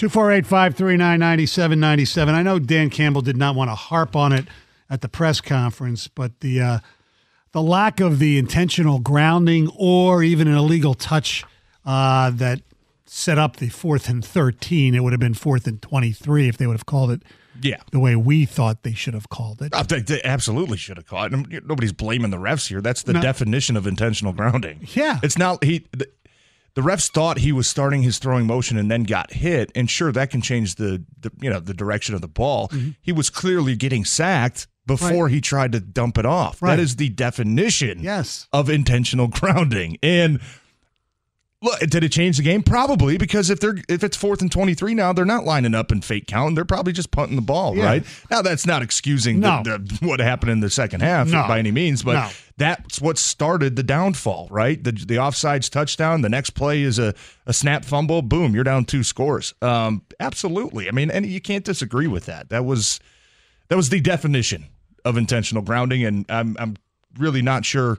248 539 9797. I know Dan Campbell did not want to harp on it at the press conference, but the uh, the lack of the intentional grounding or even an illegal touch uh, that set up the fourth and 13, it would have been fourth and 23 if they would have called it Yeah. the way we thought they should have called it. They, they absolutely should have caught. him. Nobody's blaming the refs here. That's the No. definition of intentional grounding. Yeah. It's not he. The, refs thought he was starting his throwing motion and then got hit, and sure that can change the, the you know the direction of the ball. Mm-hmm. He was clearly getting sacked before he tried to dump it off. Right. That is the definition Yes. of intentional grounding. And look, did it change the game? Probably because if they're if it's fourth and twenty three now, they're not lining up and fake count. They're probably just punting the ball, Yeah. right? Now that's not excusing No. the, the, what happened in the second half No. by any means, but No. that's what started the downfall, right? The the offsides touchdown. The next play is a, a snap fumble. Boom, you're down two scores. Um, absolutely. I mean, and you can't disagree with that. That was that was the definition of intentional grounding, and I'm I'm really not sure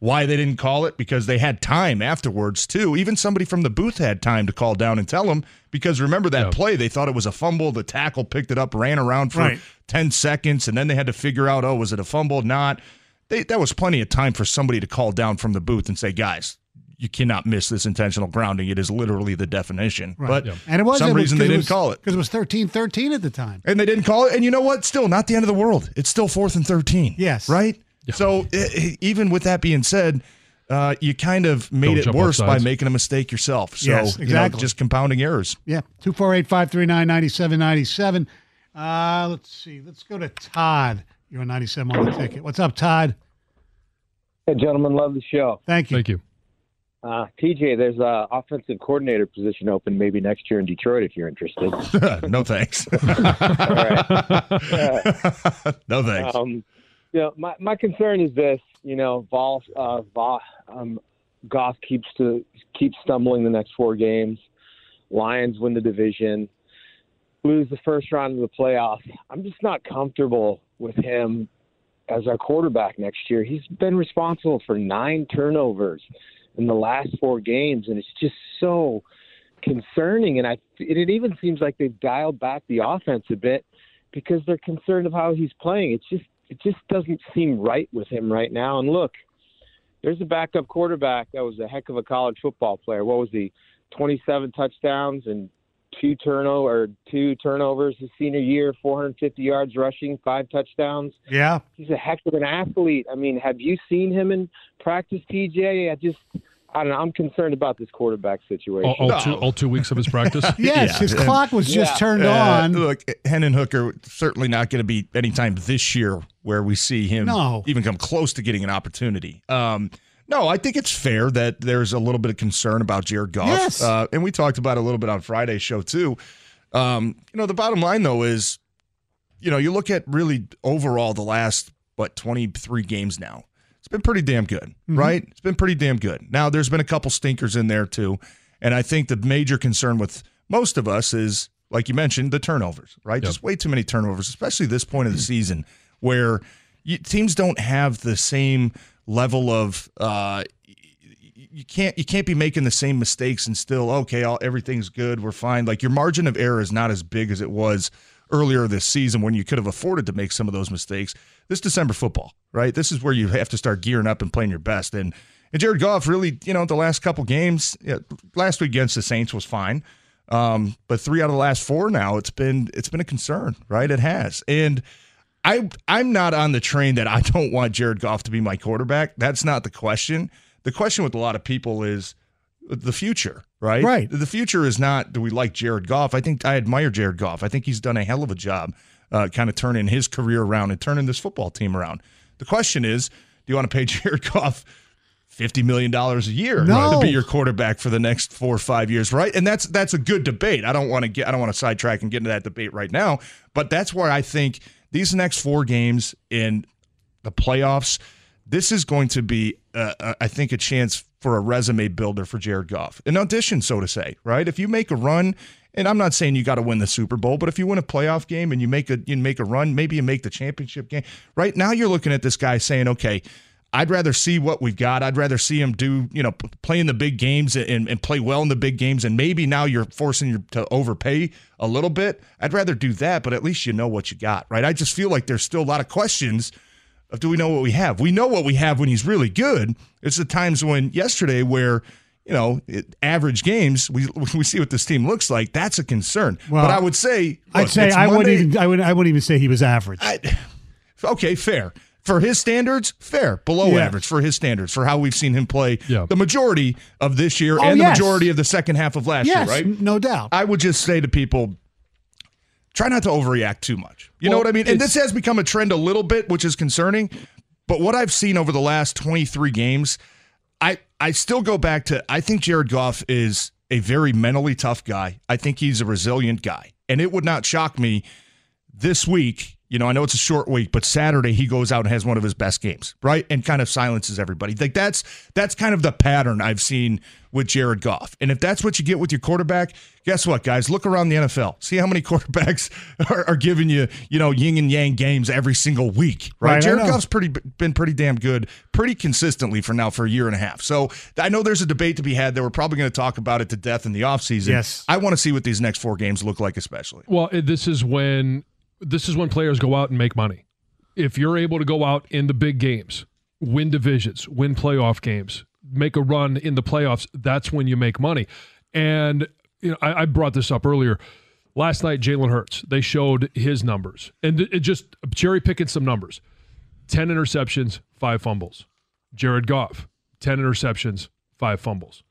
why they didn't call it because they had time afterwards too. Even somebody from the booth had time to call down and tell them because remember that play they thought it was a fumble. The tackle picked it up, ran around for Right. ten seconds, and then they had to figure out oh was it a fumble? Not. They, that was plenty of time for somebody to call down from the booth and say, guys. You cannot miss this intentional grounding. It is literally the definition. Right. But and it was some reason they didn't call it. because it was 13 13 at the time. And they didn't call it. And you know what? Still not the end of the world. It's still fourth and 13. Yes. Right? So i- i- even with that being said, uh, you kind of made Don't it worse by making a mistake yourself. So, Yes, you know, exactly. just compounding errors. Yeah, 248 539 9797. Uh, Let's see. Let's go to Todd. You're on 97 on the ticket. What's up, Todd? Hey, gentlemen, love the show. Thank you. Thank you. Uh, TJ, there's a offensive coordinator position open maybe next year in Detroit if you're interested. no thanks. All right. no thanks. Um, you know, my, my concern is this. You know, Vol, uh, Vol, um, Goff keeps to keeps stumbling the next four games. Lions win the division, lose the first round of the playoffs. I'm just not comfortable with him as our quarterback next year. He's been responsible for nine turnovers in the last four games, and it's just so concerning. And I, it even seems like they've dialed back the offense a bit because they're concerned of how he's playing. It's just it just doesn't seem right with him right now. And look, there's a backup quarterback that was a heck of a college football player. What was he? 27 touchdowns and two turnover or two turnovers his senior year, 450 yards rushing, five touchdowns. Yeah. He's a heck of an athlete. I mean, have you seen him in practice, TJ? I just I don't know. I'm concerned about this quarterback situation. All, all two all two weeks of his practice. Yes, Yeah. his clock was just Yeah. turned Uh, on. Look, Hendon Hooker certainly not going to be anytime this year where we see him No. even come close to getting an opportunity. Um, no, I think it's fair that there's a little bit of concern about Jared Goff. Yes. Uh, and we talked about it a little bit on Friday's show too. Um, you know, the bottom line though is, you know, you look at really overall the last what 23 games now. It's been pretty damn good, right? It's been pretty damn good. Now there's been a couple stinkers in there too, and I think the major concern with most of us is like you mentioned the turnovers, right? Just way too many turnovers, especially this point of the season where you, teams don't have the same level of uh, you can't you can't be making the same mistakes and still okay all everything's good we're fine like your margin of error is not as big as it was earlier this season when you could have afforded to make some of those mistakes this december football right this is where you have to start gearing up and playing your best and and jared goff really you know the last couple games last week against the saints was fine Um, but three out of the last four now, it's been it's been a concern, right? It has, and I I'm not on the train that I don't want Jared Goff to be my quarterback. That's not the question. The question with a lot of people is the future, right? Right. The future is not do we like Jared Goff? I think I admire Jared Goff. I think he's done a hell of a job, uh, kind of turning his career around and turning this football team around. The question is, do you want to pay Jared Goff? Fifty million dollars a year No. to be your quarterback for the next four or five years, right? And that's that's a good debate. I don't want to get I don't want to sidetrack and get into that debate right now, but that's where I think these next four games in the playoffs, this is going to be, uh, uh, I think, a chance for a resume builder for Jared Goff, an audition, so to say, right? If you make a run, and I'm not saying you got to win the Super Bowl, but if you win a playoff game and you make a you make a run, maybe you make the championship game. Right now, you're looking at this guy saying, okay. I'd rather see what we've got. I'd rather see him do, you know, play in the big games and, and play well in the big games. And maybe now you're forcing you to overpay a little bit. I'd rather do that, but at least you know what you got, right? I just feel like there's still a lot of questions of do we know what we have? We know what we have when he's really good. It's the times when yesterday where you know it, average games we we see what this team looks like. That's a concern. Well, but I would say I'd look, say it's I wouldn't even I would I wouldn't even say he was average. I, okay, fair. For his standards, fair. Below Yeah. average for his standards, for how we've seen him play Yeah. the majority of this year Oh, and yes. the majority of the second half of last yes, year, right? no doubt. I would just say to people, try not to overreact too much. You know what I mean? And this has become a trend a little bit, which is concerning. But what I've seen over the last 23 games, I I still go back to I think Jared Goff is a very mentally tough guy. I think he's a resilient guy. And it would not shock me this week, you know, I know it's a short week, but Saturday he goes out and has one of his best games, right? And kind of silences everybody. Like that's that's kind of the pattern I've seen with Jared Goff. And if that's what you get with your quarterback, guess what, guys? Look around the NFL. See how many quarterbacks are, are giving you, you know, yin and yang games every single week, right? Right, Jared know. Goff's pretty been pretty damn good, pretty consistently for now for a year and a half. So I know there's a debate to be had there. We're probably going to talk about it to death in the offseason. Yes. I want to see what these next four games look like, especially. Well, this is when this is when players go out and make money. If you're able to go out in the big games, win divisions, win playoff games, make a run in the playoffs, that's when you make money. And you know, I, I brought this up earlier. Last night, Jalen Hurts, they showed his numbers, and it just cherry picking some numbers: ten interceptions, five fumbles. Jared Goff, ten interceptions, five fumbles.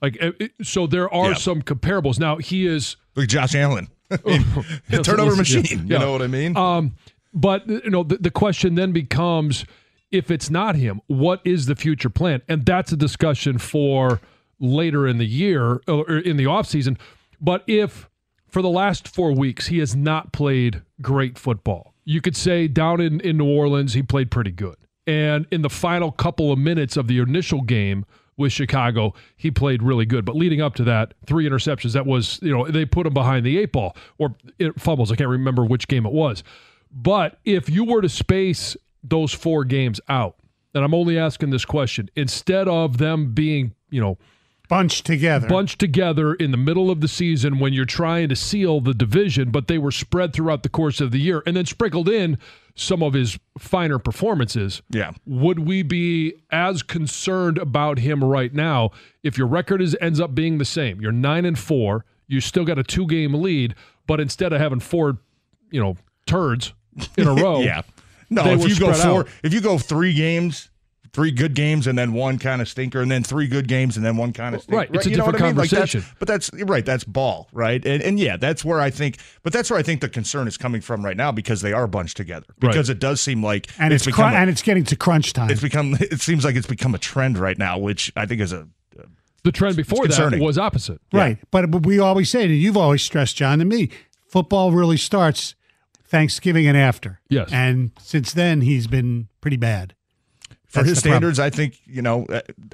Like it- it- so, there are some comparables. Now he is Look Josh Allen. Yeah, turnover yeah, machine. yeah. You know what I mean? Um, but you know, the, the question then becomes, if it's not him, what is the future plan? And that's a discussion for later in the year or in the offseason. But if for the last four weeks he has not played great football, you could say down in, in New Orleans he played pretty good. And in the final couple of minutes of the initial game with Chicago, he played really good. But leading up to that, three interceptions. That was, you know, they put him behind the eight ball or it, fumbles. I can't remember which game it was. But if you were to space those four games out, and I'm only asking this question, instead of them being, you know, Bunched together. bunched together in the middle of the season when you're trying to seal the division, but they were spread throughout the course of the year and then sprinkled in some of his finer performances. Yeah. Would we be as concerned about him right now if your record is ends up being the same? You're nine and four, you still got a two game lead, but instead of having four, you know, turds in a row, yeah. No, if you go four, out. if you go three games, three good games, and then one kind of stinker, and then three good games, and then one kind of stinker. Right, it's a you different I mean? Like, that's- conversation. but that's right. That's ball, right? And, and yeah, that's where I think. But that's where I think the concern is coming from right now because they are bunched together. Right. Because it does seem like and it's, cr- a- and it's getting to crunch time. it's become it seems like it's become a trend right now, which I think is a the trend before that was opposite. Right. But, but we always say, and you've always stressed, John, to me, football really starts Thanksgiving and after. Yes. And since then, he's been pretty bad. For That's his the problem. standards, I think you know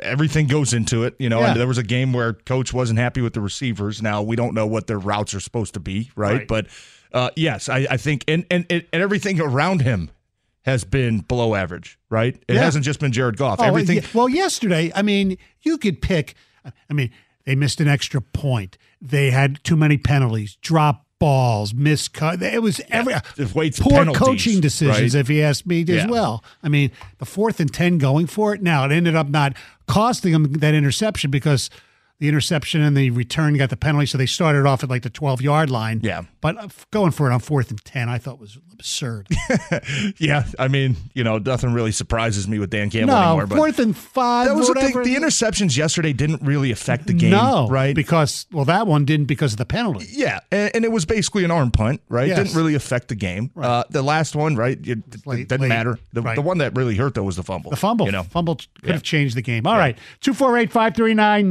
everything goes into it. You know, Yeah. and there was a game where coach wasn't happy with the receivers. Now we don't know what their routes are supposed to be, right? Right. But uh, yes, I, I think and, and and everything around him has been below average, right? It Yeah. hasn't just been Jared Goff. Oh, everything. Well, yesterday, I mean, you could pick. I mean, they missed an extra point. They had too many penalties, drop balls, missed cut. It was every weights poor coaching decisions, right? if you ask me, as Yeah. well. I mean, the fourth and ten going for it. Now it ended up not costing them that interception because the interception and the return got the penalty, so they started off at like the 12 yard line. Yeah. But uh, going for it on fourth and 10, I thought was absurd. Yeah, I mean, you know, nothing really surprises me with Dan Campbell no, anymore. But fourth and five. that was the whatever. The interceptions yesterday didn't really affect the game, no, right? Because, well, that one didn't because of the penalty. Yeah, and, and it was basically an arm punt, right? Yes. Didn't really affect the game. Uh, the last one, right? It, it late- didn't late, matter. The, right. the one that really hurt though was the fumble. The fumble. you know. Fumble could Yeah. have changed the game. All right. 248 539